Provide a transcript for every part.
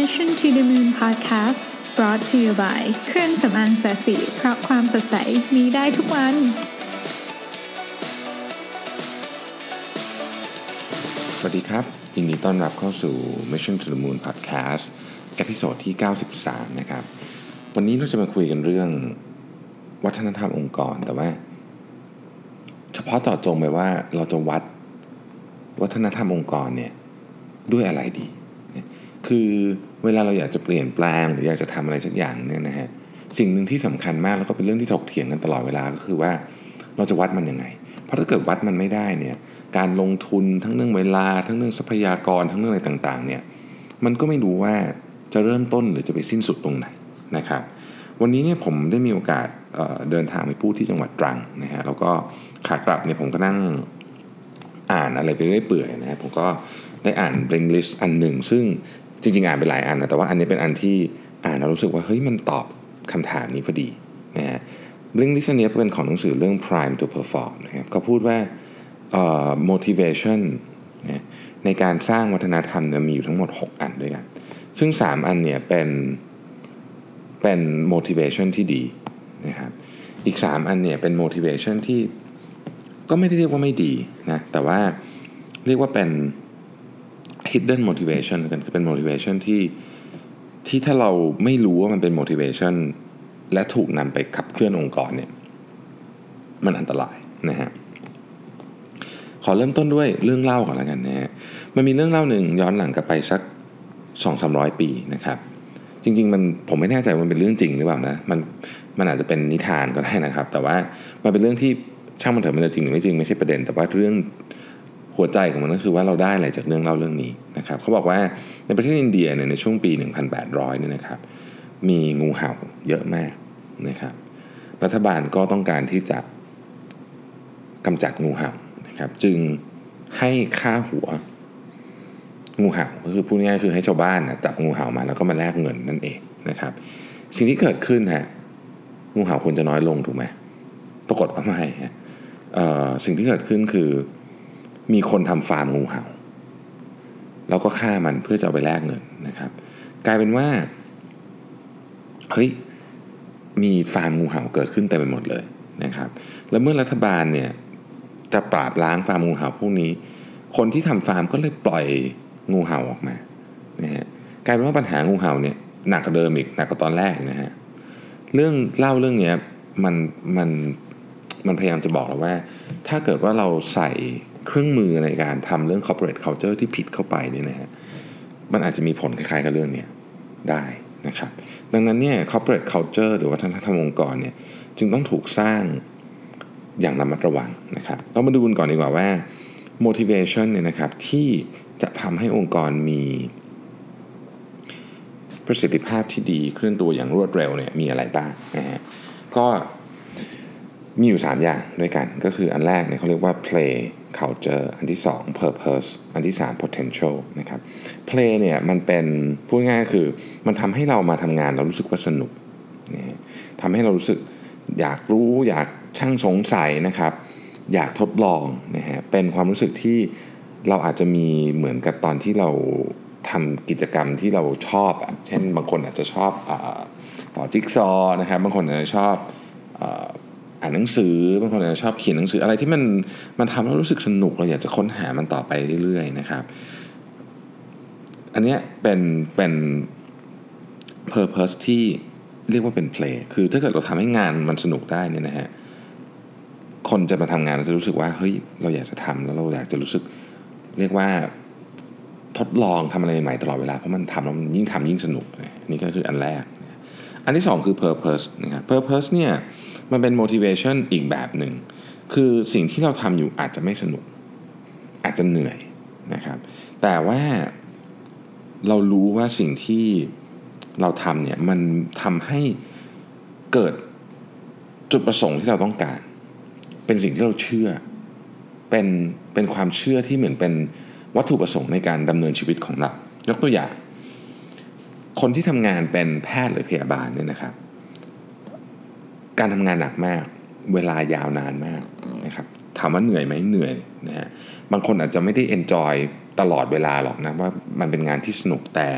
Mission to the Moon Podcast brought to you by เครื่องสำอางแสสีเพราะความสดใสมีได้ทุกวัน สวัสดีครับยินดีต้อนรับเข้าสู่ Mission to the Moon Podcast เอพิโซดที่ 93 นะครับ วันนี้เราจะมาคุยกันเรื่องวัฒนธรรมองค์กรแต่ว่า เฉพาะเจาะจงไปว่าเราจะวัดวัฒนธรรมองค์กรเนี่ยด้วยอะไรดี คือ เวลาเราอยากจะเปลี่ยนแปลง หรืออยากจะทำอะไรสักอย่างเนี่ยนะฮะสิ่งหนึ่งที่สำคัญมากแล้วก็เป็นเรื่องที่ถกเถียงกันตลอดเวลาก็คือว่าเราจะวัดมันยังไง เพราะถ้าเกิดวัดมันไม่ได้เนี่ยการลงทุนทั้งเรื่องเวลา ทั้งเรื่องทรัพยากรทั้งเรื่องอะไรต่างๆเนี่ยมันก็ไม่รู้ว่าจะเริ่มต้นหรือจะไปสิ้นสุดตรงไหนนะครับวันนี้เนี่ยผมได้มีโอกาสเเดินทางไปพูดที่จังหวัดตรังนะฮะแล้วก็ขากลับเนี่ยผมก็นั่งอ่านอะไรไปเรื่อยเปื่อยนะฮะผมก็ได้อ่านเบงลิสอันหนึ่ง ซึ่ง จริงๆอ่านไปหลายอันนะแต่ว่าอันนี้เป็นอันที่อ่านแล้วรู้สึกว่าเฮ้ยมันตอบคำถามนี้พอดีนะฮะเรื่องลิสต์นี้เป็นของหนังสือเรื่อง Prime to Perform นะครับเขาพูดว่า motivation นะในการสร้างวัฒนธรรมเนี่ยมีอยู่ทั้งหมด 6 อันด้วยกัน ซึ่ง 3 อันเนี่ยเป็นเป็น motivation ที่ดีนะครับอีก 3 อันเนี่ยเป็น motivation ที่ก็ไม่ได้เรียกว่าไม่ดีนะแต่ว่าเรียกว่าเป็น hidden motivation กันคือเป็น motivation ที่ที่ถ้าเราไม่รู้ว่ามันเป็น motivation และถูกนำไปขับเคลื่อนองค์กรเนี่ยมันอันตรายนะฮะขอเริ่มต้นด้วยเรื่องเล่าก่อนแล้วกันนะฮะมันมีเรื่องเล่าหนึ่งย้อนหลังกลับไปสัก 2 3 0 0 ปีนะครับ จริง ๆ มันผมไม่แน่ใจว่ามันเป็นเรื่องจริงหรือเปล่านะมันมันอาจจะเป็นนิทานก็ได้นะครับ แต่ว่ามันเป็นเรื่องที่ช่างมันเถอะมันจะจริงหรือไม่จริงไม่ใช่ประเด็น แต่ว่าเรื่อง หัวใจของมันก็คือว่าเราได้อะไรจากเรื่องเล่าเรื่องนี้นะครับเขาบอกว่าในประเทศอินเดียเนี่ยในช่วงปี 1800เนี่ยนะครับ มีงูเห่าเยอะมากนะครับรัฐบาลก็ต้องการที่จะกำจัดงูเห่านะครับ จึงให้ค่าหัวงูเห่าก็คือพูดง่ายๆคือให้ชาวบ้านนะจับงูเห่ามาแล้วก็มาแลกเงินนั่นเองนะครับ สิ่งที่เกิดขึ้นฮะงูเห่าควรจะน้อยลงถูกไหมปรากฏว่าไม่ฮะสิ่งที่เกิดขึ้นคือ มีคนทำฟาร์มงูเห่า แล้วก็ฆ่ามันเพื่อจะเอาไปแลกเงินนะครับ กลายเป็นว่าเฮ้ยมีฟาร์มงูเห่าเกิดขึ้นเต็มไปหมดเลยนะครับ แล้วเมื่อรัฐบาลเนี่ยจะปราบล้างฟาร์มงูเห่าพวกนี้ คนที่ทำฟาร์มก็เลยปล่อยงูเห่าออกมานะฮะกลายเป็นว่าปัญหางูเห่าเนี่ยหนักกว่าเดิมอีกหนักกว่าตอนแรกนะฮะเรื่องเล่าเรื่องนี้มันมันมันพยายามจะบอกเราว่า ถ้าเกิดว่าเราใส่ เครื่องมือในการทำเรื่อง corporate culture ที่ผิดเข้าไปเนี่ยนะฮะมันอาจจะมีผลคล้ายๆกับเรื่องนี้ได้นะครับ ดังนั้นเนี่ย corporate culture หรือวัฒนธรรมองค์กรเนี่ยจึงต้องถูกสร้างอย่างระมัดระวังนะครับ เรามาดูกันก่อนดีกว่าว่า motivation เนี่ยนะครับที่จะทำให้องค์กรมีประสิทธิภาพที่ดีเคลื่อนตัวอย่างรวดเร็วเนี่ยมีอะไรบ้างนะฮะก็ มีอยู่ 3 อย่างด้วยกัน ก็คืออันแรกเนี่ยเขาเรียกว่า play culture อันที่ 2 purpose อันที่ 3 potential นะครับ play เนี่ยมันเป็นพูดง่ายๆคือมันทำให้เรามาทำงานเรารู้สึกว่าสนุกนะทำให้เรารู้สึกอยากรู้อยากช่างสงสัยนะครับ อยากทดลองนะฮะเป็นความรู้สึกที่เราอาจจะมีเหมือนกับตอนที่เราทำกิจกรรมที่เราชอบเช่นบางคนอาจจะชอบอต่อจิ๊กซอนะครับบางคนอาจจะชอบ อ่านหนังสือบางคนอาจจะชอบเขียนหนังสืออะไรที่มันมันทำให้รู้สึกสนุกเราอยากจะค้นหามันต่อไปเรื่อยๆนะครับ อันนี้เป็นเป็น purpose ที่เรียกว่าเป็น play คือถ้าเกิดเราทำให้งานมันสนุกได้เนี่ยนะฮะคนจะมาทำงานเราจะรู้สึกว่าเฮ้ยเราอยากจะทำแล้วเราอยากจะรู้สึก เรียกว่าทดลองทำอะไรใหม่ตลอดเวลาเพราะมันทำแล้วมันยิ่งทำยิ่งสนุกนี่ก็คืออันแรก อันที่สองคือ purpose นะครับ purpose เนี่ย มันเป็น motivation อีกแบบหนึ่ง คือสิ่งที่เราทำอยู่อาจจะไม่สนุก อาจจะเหนื่อยนะครับ แต่ว่าเรารู้ว่าสิ่งที่เราทำเนี่ยมันทำให้เกิดจุดประสงค์ที่เราต้องการ เป็นสิ่งที่เราเชื่อ เป็นเป็นความเชื่อที่เหมือนเป็นวัตถุประสงค์ในการดำเนินชีวิตของเรา ยกตัวอย่าง คนที่ทำงานเป็นแพทย์หรือพยาบาลเนี่ยนะครับ การทำงานหนักมาก เวลายาวนานมากนะครับถามว่าเหนื่อยไหมเหนื่อยนะฮะบางคนอาจจะไม่ได้เอนจอยตลอดเวลาหรอกนะว่ามันเป็นงานที่สนุกแต่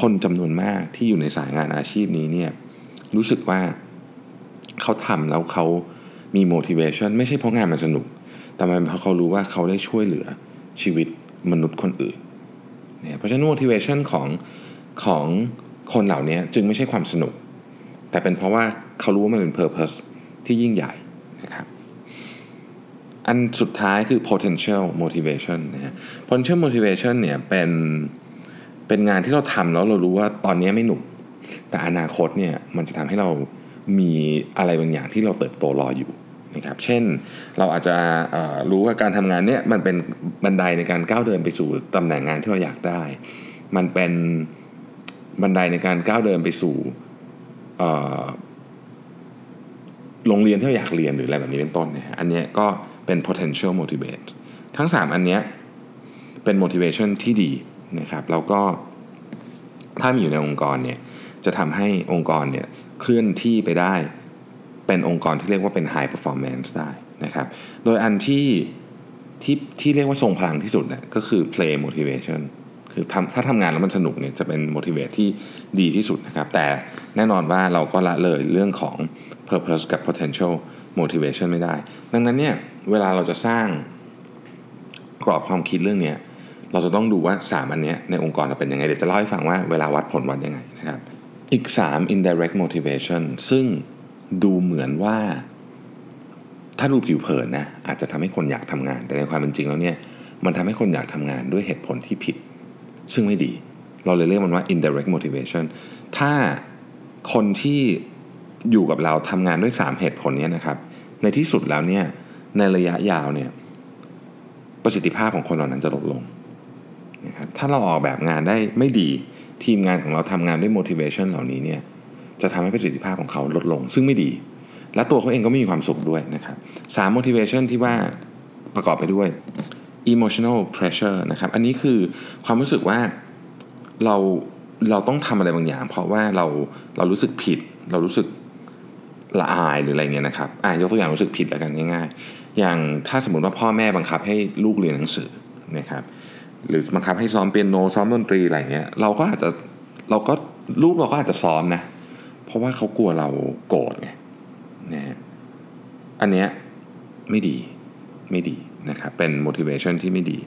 คนจำนวนมากที่อยู่ในสายงานอาชีพนี้เนี่ยรู้สึกว่าเขาทำแล้วเขามี motivation ไม่ใช่เพราะงานมันสนุก แต่มันเพราะเขารู้ว่าเขาได้ช่วยเหลือชีวิตมนุษย์คนอื่นเนี่ยเพราะฉะนั้น motivation ของของคนเหล่านี้จึงไม่ใช่ความสนุก แต่เป็นเพราะว่าเขารู้ว่ามันเป็น purpose ที่ยิ่งใหญ่นะครับอันสุดท้ายคือ potential motivation นะฮะ potential motivation เนี่ยเป็นเป็นงานที่เราทำแล้วเรารู้ว่าตอนนี้ไม่หนุก แต่อนาคตเนี่ยมันจะทำให้เรามีอะไรบางอย่างที่เราเติบโตรออยู่นะครับ เช่นเราอาจจะรู้ว่าการทำงานเนี่ยมันเป็นบันไดในการก้าวเดินไปสู่ตำแหน่งงานที่เราอยากได้ มันเป็นบันไดในการก้าวเดินไปสู่ โรงเรียนที่เราอยากเรียนหรืออะไรแบบนี้เป็นต้นเนี่ยอันนี้ก็เป็น potential motivate ทั้ง 3 อันนี้เป็น motivation ที่ดีนะครับแล้วก็ถ้ามีอยู่ในองค์กรเนี่ยจะทำให้องค์กรเนี่ยเคลื่อนที่ไปได้เป็นองค์กรที่เรียกว่าเป็น high performance ได้นะครับ โดยอันที่ที่ที่เรียกว่าทรงพลังที่สุดนะก็คือ play motivation คือทำถ้าทำงานแล้วมันสนุกเนี่ยจะเป็น motivate ที่ดีที่สุดนะครับ แต่แน่นอนว่าเราก็ละเลยเรื่องของ purpose กับ potential motivation ไม่ได้ ดังนั้นเนี่ยเวลาเราจะสร้างกรอบความคิดเรื่องนี้เราจะต้องดูว่า 3 อันนี้ในองค์กรเราเป็นยังไง เดี๋ยวจะเล่าให้ฟังว่าเวลาวัดผลวัดยังไงนะครับ อีก 3 indirect motivation ซึ่งดูเหมือนว่าถ้าดูผิวเผินนะอาจจะทำให้คนอยากทำงาน แต่ในความเป็นจริงแล้วเนี่ยมันทำให้คนอยากทำงานด้วยเหตุผลที่ผิด ซึ่งไม่ดี เราเลยเรียกมันว่า indirect motivation ถ้าคนที่อยู่กับเราทำงานด้วย 3 เหตุผลนี้นะครับ ในที่สุดแล้วเนี่ยในระยะยาวเนี่ยประสิทธิภาพของคนเหล่านั้นจะลดลงนะครับถ้าเราออกแบบงานได้ไม่ดีทีมงานของเราทำงานด้วย motivation เหล่านี้เนี่ยจะทำให้ประสิทธิภาพของเขาลดลง ซึ่งไม่ดี และตัวเขาเองก็ไม่มีความสุขด้วยนะครับสาม motivation ที่ว่าประกอบไปด้วย emotional pressure นะครับ อันนี้คือความรู้สึกว่าเราเราต้องทำอะไรบางอย่าง เพราะว่าเราเรารู้สึกผิด เรารู้สึกละอายหรืออะไรเงี้ยนะครับอ่ายกตัวอย่างรู้สึกผิดแล้วกันง่ายๆ อย่างถ้าสมมติว่าพ่อแม่บังคับให้ลูกเรียนหนังสือนะครับ หรือบังคับให้ซ้อมเปียโนซ้อมดนตรีอะไรเงี้ย เราก็อาจจะเราก็ลูกเราก็อาจจะซ้อมนะ เพราะว่าเขากลัวเราโกรธไงนะฮะอันเนี้ยไม่ดีไม่ดี นะครับเป็น motivation ที่ไม่ดี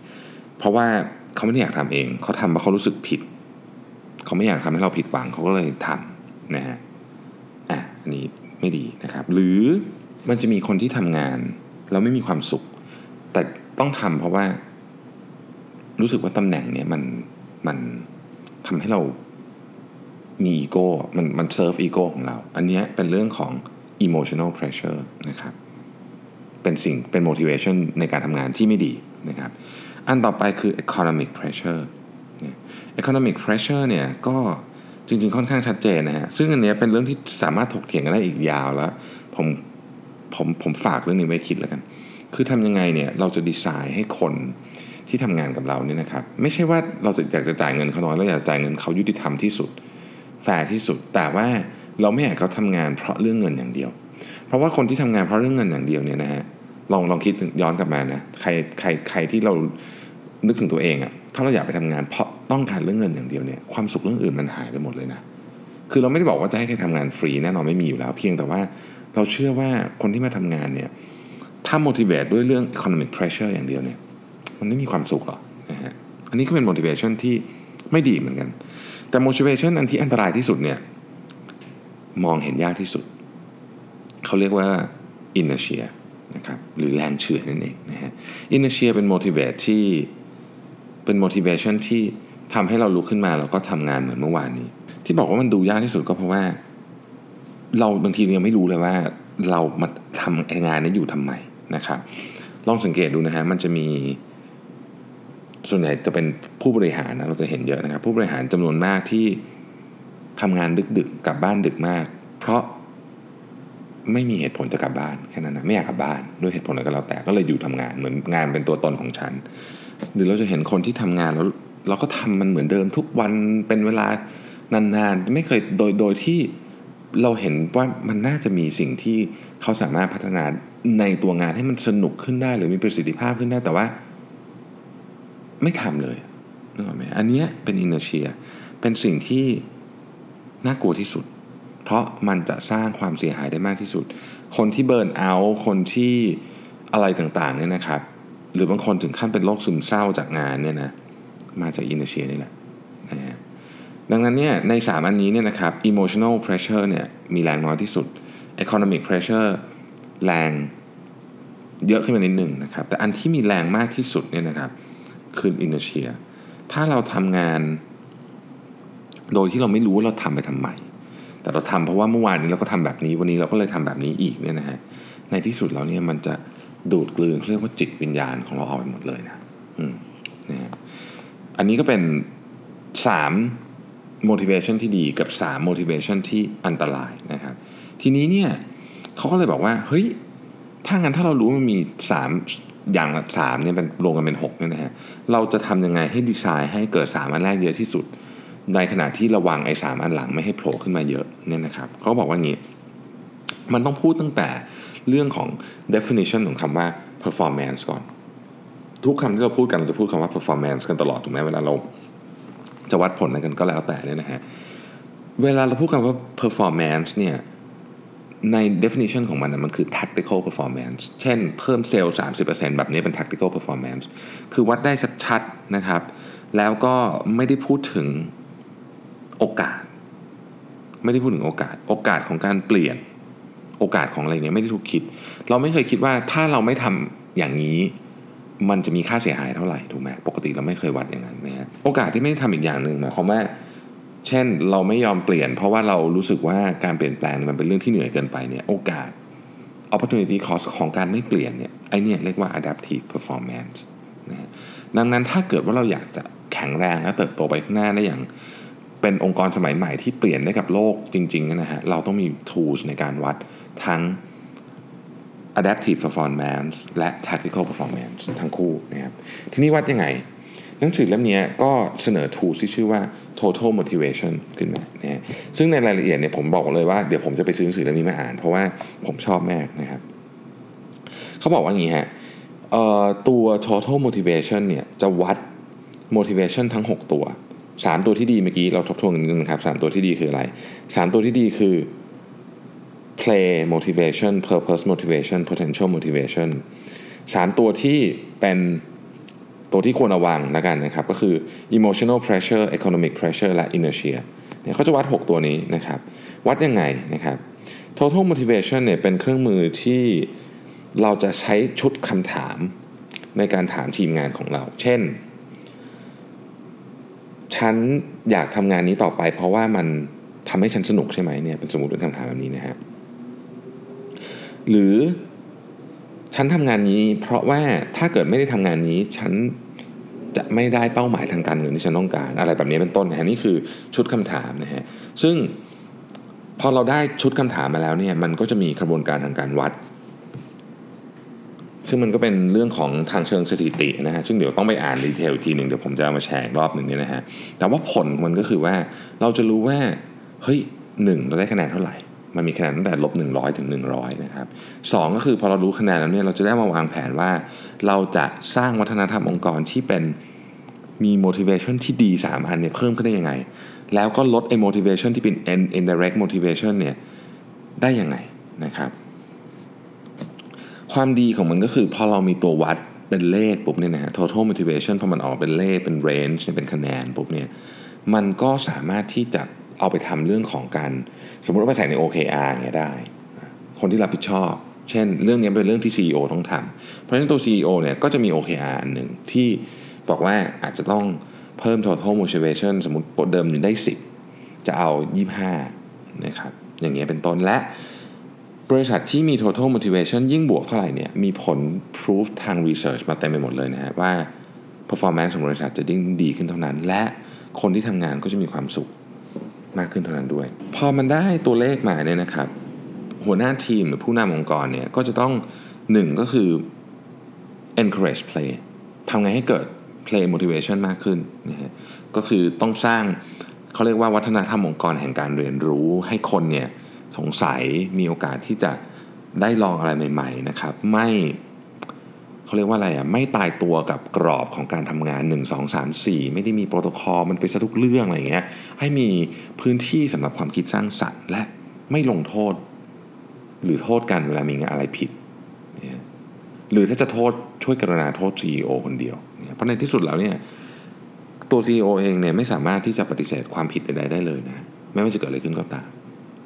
เพราะว่าเขาไม่ได้อยากทำเอง เขาทำเพราะเขารู้สึกผิด เขาไม่อยากทำให้เราผิดหวังเขาก็เลยทำนะฮะอะอันนี้ไม่ดีนะครับ หรือมันจะมีคนที่ทำงานแล้วไม่มีความสุข แต่ต้องทำเพราะว่า รู้สึกว่าตำแหน่งเนี้ยมันมันทำให้เรามีอีโก้มันมัน serve ego ของเรา อันนี้เป็นเรื่องของ emotional pressure นะครับ เป็นสิ่งเป็น motivation ในการทำงานที่ไม่ดีนะครับ อันต่อไปคือ economic pressure economic pressure เนี่ยก็จริงๆ ค่อนข้างชัดเจนนะฮะ ซึ่งอันนี้เป็นเรื่องที่สามารถถกเถียงกันได้อีกยาวแล้ว ผมผมผมฝากเรื่องนี้ไว้คิดแล้วกัน คือทำยังไงเนี่ยเราจะดีไซน์ให้คนที่ทำงานกับเราเนี่ยนะครับ ไม่ใช่ว่าเราอยากจะจ่ายเงินเขาน้อยเราอยากจ่ายเงินเขายุติธรรมที่สุด แฟร์ที่สุด แต่ว่าเราไม่อยากเขาทำงานเพราะเรื่องเงินอย่างเดียว เพราะว่าคนที่ทำงานเพราะเรื่องเงินอย่างเดียวเนี่ยนะฮะลองลองคิดย้อนกลับมานะใครใครใครที่เรานึกถึงตัวเองอะถ้าเราอยากไปทำงานเพราะต้องการเรื่องเงินอย่างเดียวเนี่ยความสุขเรื่องอื่นมันหายไปหมดเลยนะคือเราไม่ได้บอกว่าจะให้ใครทำงานฟรีแน่นอนไม่มีอยู่แล้ว เพียงแต่ว่าเราเชื่อว่าคนที่มาทำงานเนี่ยถ้า motivate ด้วยเรื่อง economic pressure อย่างเดียวเนี่ยมันไม่มีความสุขหรอกนะฮะอันนี้ก็เป็น motivation ที่ไม่ดีเหมือนกัน แต่ motivation อันที่อันตรายที่สุดเนี่ยมองเห็นยากที่สุด เขาเรียกว่า inertia นะครับหรือแรงเฉื่อยนั่นเองนะฮะ inertia เป็น motivate ที่เป็น motivation ที่ทำให้เราลุกขึ้นมาแล้วก็ทำงานเหมือนเมื่อวานนี้ ที่บอกว่ามันดูยากที่สุดก็เพราะว่า เราบางทียังไม่รู้เลยว่าเรามาทำงานนี้อยู่ทำไมนะครับลองสังเกตดูนะฮะมันจะมีส่วนใหญ่จะเป็นผู้บริหารนะเราจะเห็นเยอะนะครับ ผู้บริหารจำนวนมากที่ทำงานดึกๆกลับบ้านดึกมาก เพราะ ไม่มีเหตุผลจะกลับบ้านแค่นั้นนะไม่อยากกลับบ้านด้วยเหตุผลอะไรก็แล้วแต่ก็เลยอยู่ทำงานเหมือนงานเป็นตัวตนของฉัน หรือเราจะเห็นคนที่ทำงานแล้วเราก็ทำมันเหมือนเดิมทุกวันเป็นเวลานานๆไม่เคยโดยโดยที่เราเห็นว่ามันน่าจะมีสิ่งที่เขาสามารถพัฒนาในตัวงานให้มันสนุกขึ้นได้ หรือมีประสิทธิภาพขึ้นได้แต่ว่า ไม่ทำเลยนึกออกไหมอันนี้เป็น inertia เป็นสิ่งที่น่ากลัวที่สุด เพราะมันจะสร้างความเสียหายได้มากที่สุด คนที่ burnout คนที่อะไรต่างๆเนี่ยนะครับ หรือบางคนถึงขั้นเป็นโรคซึมเศร้าจากงานเนี่ยนะมาจากอินเดเชียนี่แหละนะฮะดังนั้นเนี่ยในสามอันนี้เนี่ยนะครับ emotional pressure เนี่ยมีแรงน้อยที่สุด economic pressure แรงเยอะขึ้นมานิดหนึ่งนะครับ แต่อันที่มีแรงมากที่สุดเนี่ยนะครับคืออินเดเชียถ้าเราทำงาน โดยที่เราไม่รู้ว่าเราทำไปทำไม แต่เราทำเพราะว่าเมื่อวานนี้เราก็ทำแบบนี้วันนี้เราก็เลยทำแบบนี้อีกเนี่ยนะฮะในที่สุดแล้วเนี่ยมันจะดูดกลืนเรียกว่าจิตวิญญาณของเราออกไปหมดเลยนะอืมนะฮะอันนี้ก็เป็น 3 motivation ที่ดีกับ 3 motivation ที่อันตรายนะครับ ทีนี้เนี่ยเขาก็เลยบอกว่า เฮ้ย ถ้างั้นถ้าเรารู้มันมี 3 อย่างสามเนี่ยเป็นรวมกันเป็น6เนี่ยนะฮะ เราจะทำยังไงให้ดีไซน์ให้เกิด3อันแรกเยอะที่สุด ในขณะที่ระวังไอ้สามอันหลังไม่ให้โผล่ขึ้นมาเยอะเนี่ยนะครับเขาบอกว่างี้มันต้องพูดตั้งแต่เรื่องของ definition ของคำว่า performance ก่อน ทุกคำที่เราพูดกันเราจะพูดคำว่า performance กันตลอดถูกไหมเวลาเราจะวัดผลอะไรกันก็แล้วแต่เนี่ยนะฮะเวลาเราพูดคำว่า performance เนี่ยใน definition ของมันนะมันคือ tactical performance เช่นเพิ่มเซลล์ 30%แบบนี้เป็น tactical performance คือวัดได้ชัดๆนะครับ แล้วก็ไม่ได้พูดถึง โอกาส ไม่ได้พูดถึงโอกาส โอกาสของการเปลี่ยน โอกาสของอะไรเงี้ยไม่ได้ถูกคิด เราไม่เคยคิดว่าถ้าเราไม่ทำอย่างนี้มันจะมีค่าเสียหายเท่าไหร่ถูกไหมปกติเราไม่เคยวัดอย่างนั้นนะฮะโอกาสที่ไม่ได้ทำอีกอย่างหนึ่งหมายความว่า เช่นเราไม่ยอมเปลี่ยน เพราะว่าเรารู้สึกว่าการเปลี่ยนแปลงมันเป็นเรื่องที่เหนื่อยเกินไปเนี่ยโอกาส opportunity cost ของการไม่เปลี่ยนเนี่ยไอเนี่ยเรียกว่า adaptive performance นะดังนั้นถ้าเกิดว่าเราอยากจะแข็งแรงและเติบโตไปข้างหน้าได้อย่าง เป็นองค์กรสมัยใหม่ที่เปลี่ยนได้กับโลกจริงๆนะฮะเราต้องมี tools ในการวัดทั้ง adaptive performance และ tactical performance ทั้งคู่นะครับทีนี้วัดยังไง หนังสือเล่มนี้ก็เสนอ tools ที่ชื่อว่า total motivation ขึ้นมานะฮะซึ่งในรายละเอียดเนี่ยผมบอกเลยว่าเดี๋ยวผมจะไปซื้อหนังสือเล่มนี้มาอ่าน เพราะว่าผมชอบมากนะครับเขาบอกว่าอย่างนี้ฮะตัว total motivation เนี่ยจะวัด motivation ทั้ง 6 ตัว 3 ตัวที่ดีเมื่อกี้เราทบทวนกันนิดนึงครับ3ตัวที่ดีคืออะไร 3 ตัวที่ดีคือ play motivation purpose motivation potential motivation 3 ตัวที่เป็นตัวที่ควรระวังแล้วกันนะครับ ก็คือ emotional pressure economic pressure และ inertia เนี่ยเขาจะวัด 6 ตัวนี้นะครับ วัดยังไงนะครับ total motivation เนี่ยเป็นเครื่องมือที่เราจะใช้ชุดคำถามในการถามทีมงานของเรา เช่น ฉันอยากทำงานนี้ต่อไป เพราะว่ามันทำให้ฉันสนุกใช่ไหมเนี่ยเป็นสมมติเป็นคำถามแบบนี้นะฮะหรือฉันทำงานนี้ เพราะว่าถ้าเกิดไม่ได้ทำงานนี้ฉันจะไม่ได้เป้าหมายทางการเงินที่ฉันต้องการ อะไรแบบนี้เป็นต้นนะฮะนี่คือชุดคำถามนะฮะซึ่งพอเราได้ชุดคำถามมาแล้วเนี่ยมันก็จะมีกระบวนการทางการวัด ซึ่งมันก็เป็นเรื่องของทางเชิงสถิตินะฮะซึ่งเดี๋ยวต้องไปอ่านดีเทลอีกทีหนึ่งเดี๋ยวผมจะมาแชร์รอบหนึ่งเนี่ยนะฮะแต่ว่าผลมันก็คือว่าเราจะรู้ว่าเฮ้ยหนึ่งเราได้คะแนนเท่าไหร่ มันมีคะแนนตั้งแต่ลบ100 ถึง 100 นะครับสองก็คือพอเรารู้คะแนนแล้วเนี่ยเราจะได้มาวางแผนว่า เราจะสร้างวัฒนธรรมองค์กรที่เป็นมี motivation ที่ดี 3 อันเนี่ยเพิ่มขึ้นได้ยังไง แล้วก็ลดไอ้ motivation ที่เป็น indirect motivation เนี่ยได้ยังไงนะครับ ความดีของมันก็คือพอเรามีตัววัดเป็นเลขปุ๊บเนี่ยนะฮะ total motivation พอมันออกเป็นเลขเป็น range เป็นคะแนนปุ๊บเนี่ยมันก็สามารถที่จะเอาไปทำเรื่องของการ สมมติว่าไปใส่ใน OKR อย่างเงี้ยได้ คนที่รับผิดชอบ เช่น เรื่องนี้เป็นเรื่องที่ CEO ต้องทำเพราะฉะนั้นตัว CEO เนี่ยก็จะมี OKR อันหนึ่งที่บอกว่าอาจจะต้องเพิ่ม total motivation สมมติเดิมอยู่ได้ 10 จะเอา 25นะครับอย่างเงี้ยเป็นต้นและ บริษัทที่มี total motivation ยิ่งบวกเท่าไหร่เนี่ยมีผล proof ทาง research มาเต็มไปหมดเลยนะฮะว่า performance ของบริษัทจะยิ่งดีขึ้นเท่านั้น และคนที่ทำงานก็จะมีความสุขมากขึ้นเท่านั้นด้วย พอมันได้ตัวเลขมาเนี่ยนะครับ หัวหน้าทีมหรือผู้นำองค์กรเนี่ยก็จะต้องหนึ่งก็คือ encourage play ทำไงให้เกิด play motivation มากขึ้นนะฮะก็คือต้องสร้างเขาเรียกว่าวัฒนธรรมองค์กรแห่งการเรียนรู้ให้คนเนี่ย สงสัยมีโอกาสที่จะได้ลองอะไรใหม่ๆนะครับ ไม่เขาเรียกว่าอะไรอะไม่ตายตัวกับกรอบของการทำงาน 1 2 3 4 ไม่ได้มีโปรโตคอลมันไปซะทุกเรื่องอะไรเงี้ยให้มีพื้นที่สำหรับความคิดสร้างสรรค์ และไม่ลงโทษ หรือโทษกันเวลามีงานอะไรผิดหรือถ้าจะโทษช่วยกรุณาโทษ CEO คนเดียวเนี่ยเพราะในที่สุดแล้วเนี่ยตัว CEO เองเนี่ยไม่สามารถที่จะปฏิเสธความผิดใดๆได้เลยนะไม่ว่าจะเกิดอะไรขึ้นก็ตาม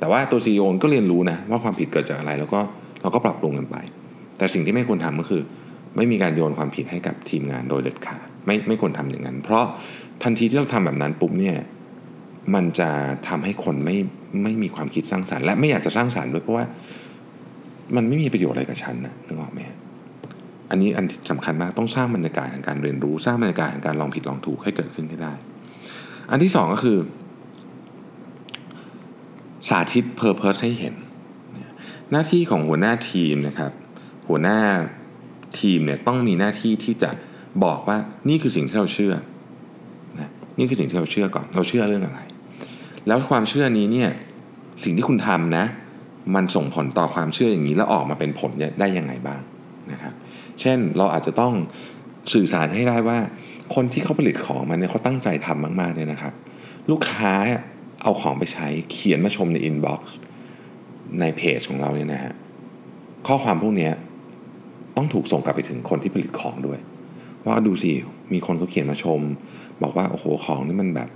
แต่ว่าตัว CEO ก็เรียนรู้นะว่าความผิดเกิดจากอะไรแล้วก็เราก็ปรับปรุงกันไป แต่สิ่งที่ไม่ควรทำก็คือ ไม่มีการโยนความผิดให้กับทีมงานโดยเด็ดขาดไม่ไม่ควรทำอย่างนั้น เพราะทันทีที่เราทำแบบนั้นปุ๊บเนี่ยมันจะทำให้คนไม่ไม่มีความคิดสร้างสารรค์และไม่อยากจะสร้างสารรค์ด้วยเพราะว่ามันไม่มีประโยชน์อะไรกับฉันนะนึกออกไหมอันนี้อันสำคัญมากต้องสร้างบรรยากาศแห่งการเรียนรู้ สร้างบรรยากาศแห่งการลองผิดลองถูกให้เกิดขึ้นให้ได้ อันที่สองก็คือ สาธิตเพอร์เพสให้เห็น หน้าที่ของหัวหน้าทีมนะครับ หัวหน้าทีมเนี่ยต้องมีหน้าที่ที่จะบอกว่านี่คือสิ่งที่เราเชื่อนะนี่คือสิ่งที่เราเชื่อก่อน เราเชื่อเรื่องอะไร แล้วความเชื่อนี้เนี่ยสิ่งที่คุณทำนะ มันส่งผลต่อความเชื่ออย่างนี้แล้วออกมาเป็นผลได้ยังไงบ้างนะครับ เช่นเราอาจจะต้องสื่อสารให้ได้ว่า คนที่เขาผลิตของมันเนี่ยเขาตั้งใจทำมากๆเนี่ยนะครับ ลูกค้า เอาของไปใช้เขียนมาชมใน inbox ในเพจของเราเนี่ยนะฮะข้อความพวกนี้ต้องถูกส่งกลับไปถึงคนที่ผลิตของด้วย ว่าดูสิ มีคนเขาเขียนมาชม บอกว่าโอ้โหของนี่มันแบบ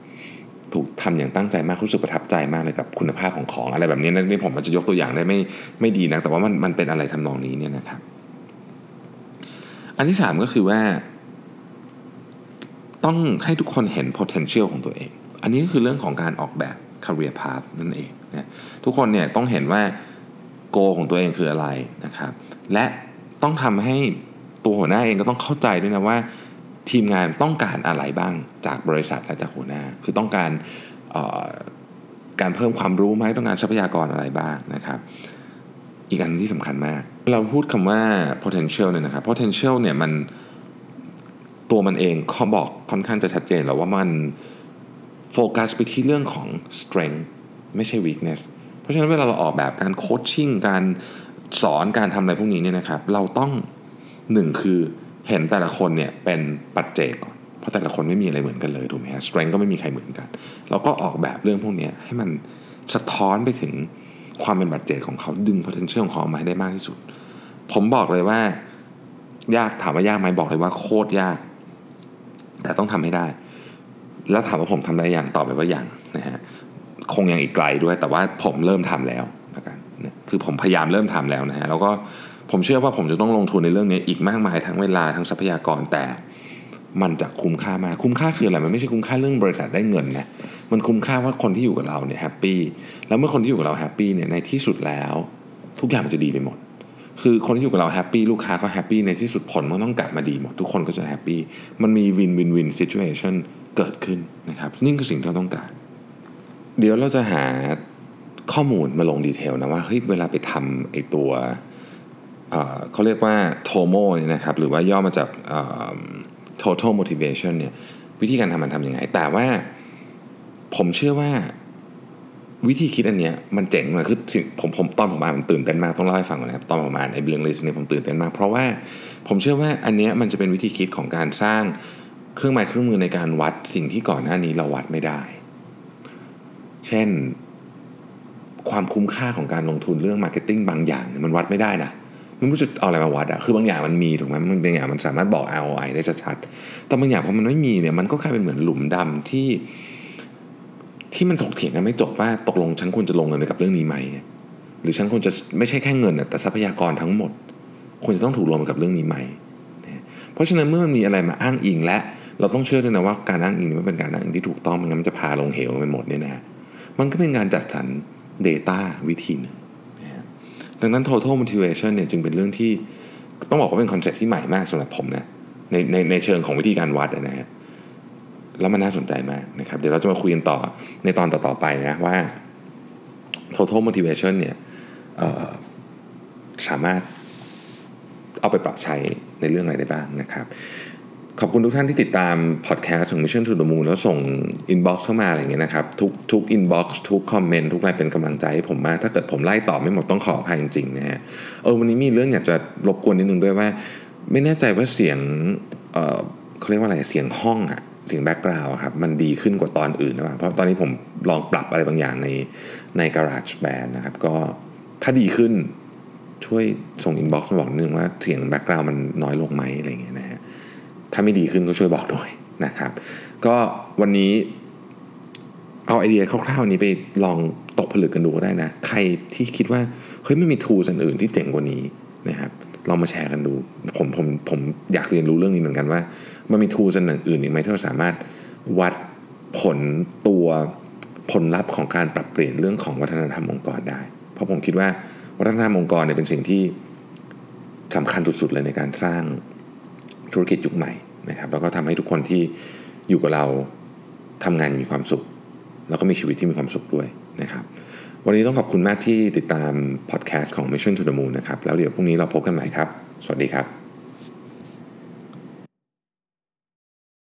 ถูกทำอย่างตั้งใจมากรู้สึกประทับใจมากเลยกับคุณภาพของของอะไรแบบนี้นี่ผมอาจจะยกตัวอย่างได้ไม่ไม่ดีนะแต่ว่ามันมันเป็นอะไรทำนองนี้เนี่ยนะครับ อันที่สามก็คือว่า ต้องให้ทุกคนเห็น potential ของตัวเอง อันนี้ก็คือเรื่องของการออกแบบ career path นั่นเองนะทุกคนเนี่ยต้องเห็นว่าโกของตัวเองคืออะไรนะครับ และต้องทำให้ตัวหัวหน้าเองก็ต้องเข้าใจด้วยนะว่า ทีมงานต้องการอะไรบ้างจากบริษัทและจากหัวหน้า คือต้องการการเพิ่มความรู้ไหมต้องการทรัพยากรอะไรบ้างนะครับ อีกอันที่สำคัญมาก เราพูดคำว่า potential เนี่ยนะครับ potential เนี่ยมันตัวมันเองเขาบอกค่อนข้างจะชัดเจนแล้วว่ามัน โฟกัสไปที่เรื่องของ strength ไม่ใช่ weakness เพราะฉะนั้นเวลาเราออกแบบการโคชชิ่งการสอนการทำอะไรพวกนี้เนี่ยนะครับ เราต้องหนึ่งคือเห็นแต่ละคนเนี่ยเป็นปัจเจกก่อนเพราะแต่ละคนไม่มีอะไรเหมือนกันเลยถูกไหมฮะ strength ก็ไม่มีใครเหมือนกัน เราก็ออกแบบเรื่องพวกนี้ให้มันสะท้อนไปถึงความเป็นปัจเจกของเขาดึง potential ของเขาออกมาให้ได้มากที่สุด ผมบอกเลยว่ายากถามว่ายากไหมบอกเลยว่าโคตรยาก แต่ต้องทำให้ได้ แล้วถามว่าผมทำได้อย่างตอบไปว่าอย่างนะฮะคงยังอีกไกลด้วย แต่ว่าผมเริ่มทำแล้วแล้วกันคือผมพยายามเริ่มทำแล้วนะฮะแล้วก็ผมเชื่อว่าผมจะต้องลงทุนในเรื่องนี้อีกมากมายทั้งเวลาทั้งทรัพยากรแต่มันจะคุ้มค่ามากคุ้มค่าคืออะไรมันไม่ใช่คุ้มค่าเรื่องบริษัทได้เงินนะมันคุ้มค่าว่าคนที่อยู่กับเราเนี่ย happy แล้วเมื่อคนที่อยู่กับเรา happy เนี่ยในที่สุดแล้ว ทุกอย่างมันจะดีไปหมด คือคนที่อยู่กับเรา happy ลูกค้าก็ happy ในที่สุดผลมันต้องกลับมาดีหมดทุกคนก็จะ happy มันมี win win win situation เกิดขึ้นนะครับนี่คือสิ่งที่เราต้องการ เดี๋ยวเราจะหาข้อมูลมาลง detail นะว่าเฮ้ยเวลาไปทำไอตัวเขาเรียกว่า TOMO เนี่ยนะครับหรือว่าย่อมาจาก total motivation เนี่ยวิธีการทำมันทำยังไง แต่ว่าผมเชื่อว่าวิธีคิดอันเนี้ยมันเจ๋งเลยคือผมผมตอนผมอ่านผมตื่นเต้นมากต้องเล่าให้ฟังก่อนนะครับตอนผมอ่านไอ้เรื่อง list เนี่ยผมตื่นเต้นมาก เพราะว่าผมเชื่อว่าอันเนี้ยมันจะเป็นวิธีคิดของการสร้าง เครื่องหมายเครื่องมือในการวัดสิ่งที่ก่อนหน้านี้เราวัดไม่ได้ เช่น ความคุ้มค่าของการลงทุนเรื่อง marketing บางอย่างมันวัดไม่ได้นะมันไม่รู้จะเอาอะไรมาวัดอะคือบางอย่างมันมีถูกไหมมันบางอย่างมันสามารถบอก ROI ได้ชัดๆแต่บางอย่างพอมันไม่มีเนี่ยมันก็กลายเป็นเหมือนหลุมดำที่ที่มันถกเถียงกันไม่จบว่าตกลงฉันควรจะลงเงินไปกับเรื่องนี้ไหมหรือฉันควรจะไม่ใช่แค่เงินแต่ทรัพยากรทั้งหมดควรจะต้องถูกลงไปกับเรื่องนี้ไหมเพราะฉะนั้นเมื่อมันมีอะไรมาอ้างอิงและ เราต้องเชื่อด้วยนะว่าการอ้างอิงนี้มันเป็นการอ้างอิงที่ถูกต้องไม่งั้นมันจะพาลงเหวไปหมดเนี่ยนะมันก็เป็นการจัดสรร Data วิธีนึงดังนั้น total motivation เนี่ยจึงเป็นเรื่องที่ต้องบอกว่าเป็น concept ที่ใหม่มากสำหรับผมนะในในในเชิงของวิธีการวัดนะฮะแล้วมันน่าสนใจมากนะครับ เดี๋ยวเราจะมาคุยกันต่อในตอนต่อๆไปนะว่า total motivation เนี่ยสามารถเอาไปปรับใช้ในเรื่องอะไรได้บ้างนะครับ ขอบคุณทุกท่านที่ติดตามพอดแคสต์ของ Mission to the Moon แล้วส่งinbox เข้ามาอะไรอย่างเงี้ยนะครับทุกทุก inbox ทุก comment ทุกอะไรเป็นกำลังใจให้ผมมาก ถ้าเกิดผมไล่ตอบไม่หมดต้องขออภัยจริงๆนะฮะเออวันนี้มีเรื่องอยากจะรบกวนนิดนึงด้วยว่า ไม่แน่ใจว่าเสียงเอ่อเขาเรียกว่าอะไรเสียงห้องอะเสียง background ครับมันดีขึ้นกว่าตอนอื่นหรือเปล่าเพราะตอนนี้ผมลองปรับอะไรบางอย่างในใน Garage Band นะครับก็ถ้าดีขึ้นช่วยส่ง inbox มาบอกนิดนึงว่าเสียง background มันน้อยลงไหมอะไรอย่างเงี้ยนะฮะ ถ้าไม่ดีขึ้นก็ช่วยบอกด้วยนะครับ ก็วันนี้เอาไอเดียคร่าวๆนี้ไปลองตกผลึกกันดูก็ได้นะ ใครที่คิดว่าเฮ้ยไม่มีทูสอื่นที่เจ๋งกว่านี้นะครับลองมาแชร์กันดู ผมผมผมอยากเรียนรู้เรื่องนี้เหมือนกันว่า มันมีทูสอื่นอีกไหมที่เราสามารถวัดผลตัวผลลัพธ์ของการปรับเปลี่ยนเรื่องของวัฒนธรรมองค์กรได้ เพราะผมคิดว่าวัฒนธรรมองค์กรเนี่ยเป็นสิ่งที่สำคัญสุดๆเลยในการสร้างธุรกิจยุคใหม่ นะครับแล้วก็ทำให้ทุกคนที่อยู่กับเราทำงานมีความสุข แล้วก็มีชีวิตที่มีความสุขด้วยนะครับ วันนี้ต้องขอบคุณมากที่ติดตามพอดแคสต์ของ Mission to the Moon นะครับแล้วเดี๋ยวพรุ่งนี้เราพบกันใหม่ครับ สวัสดีครับ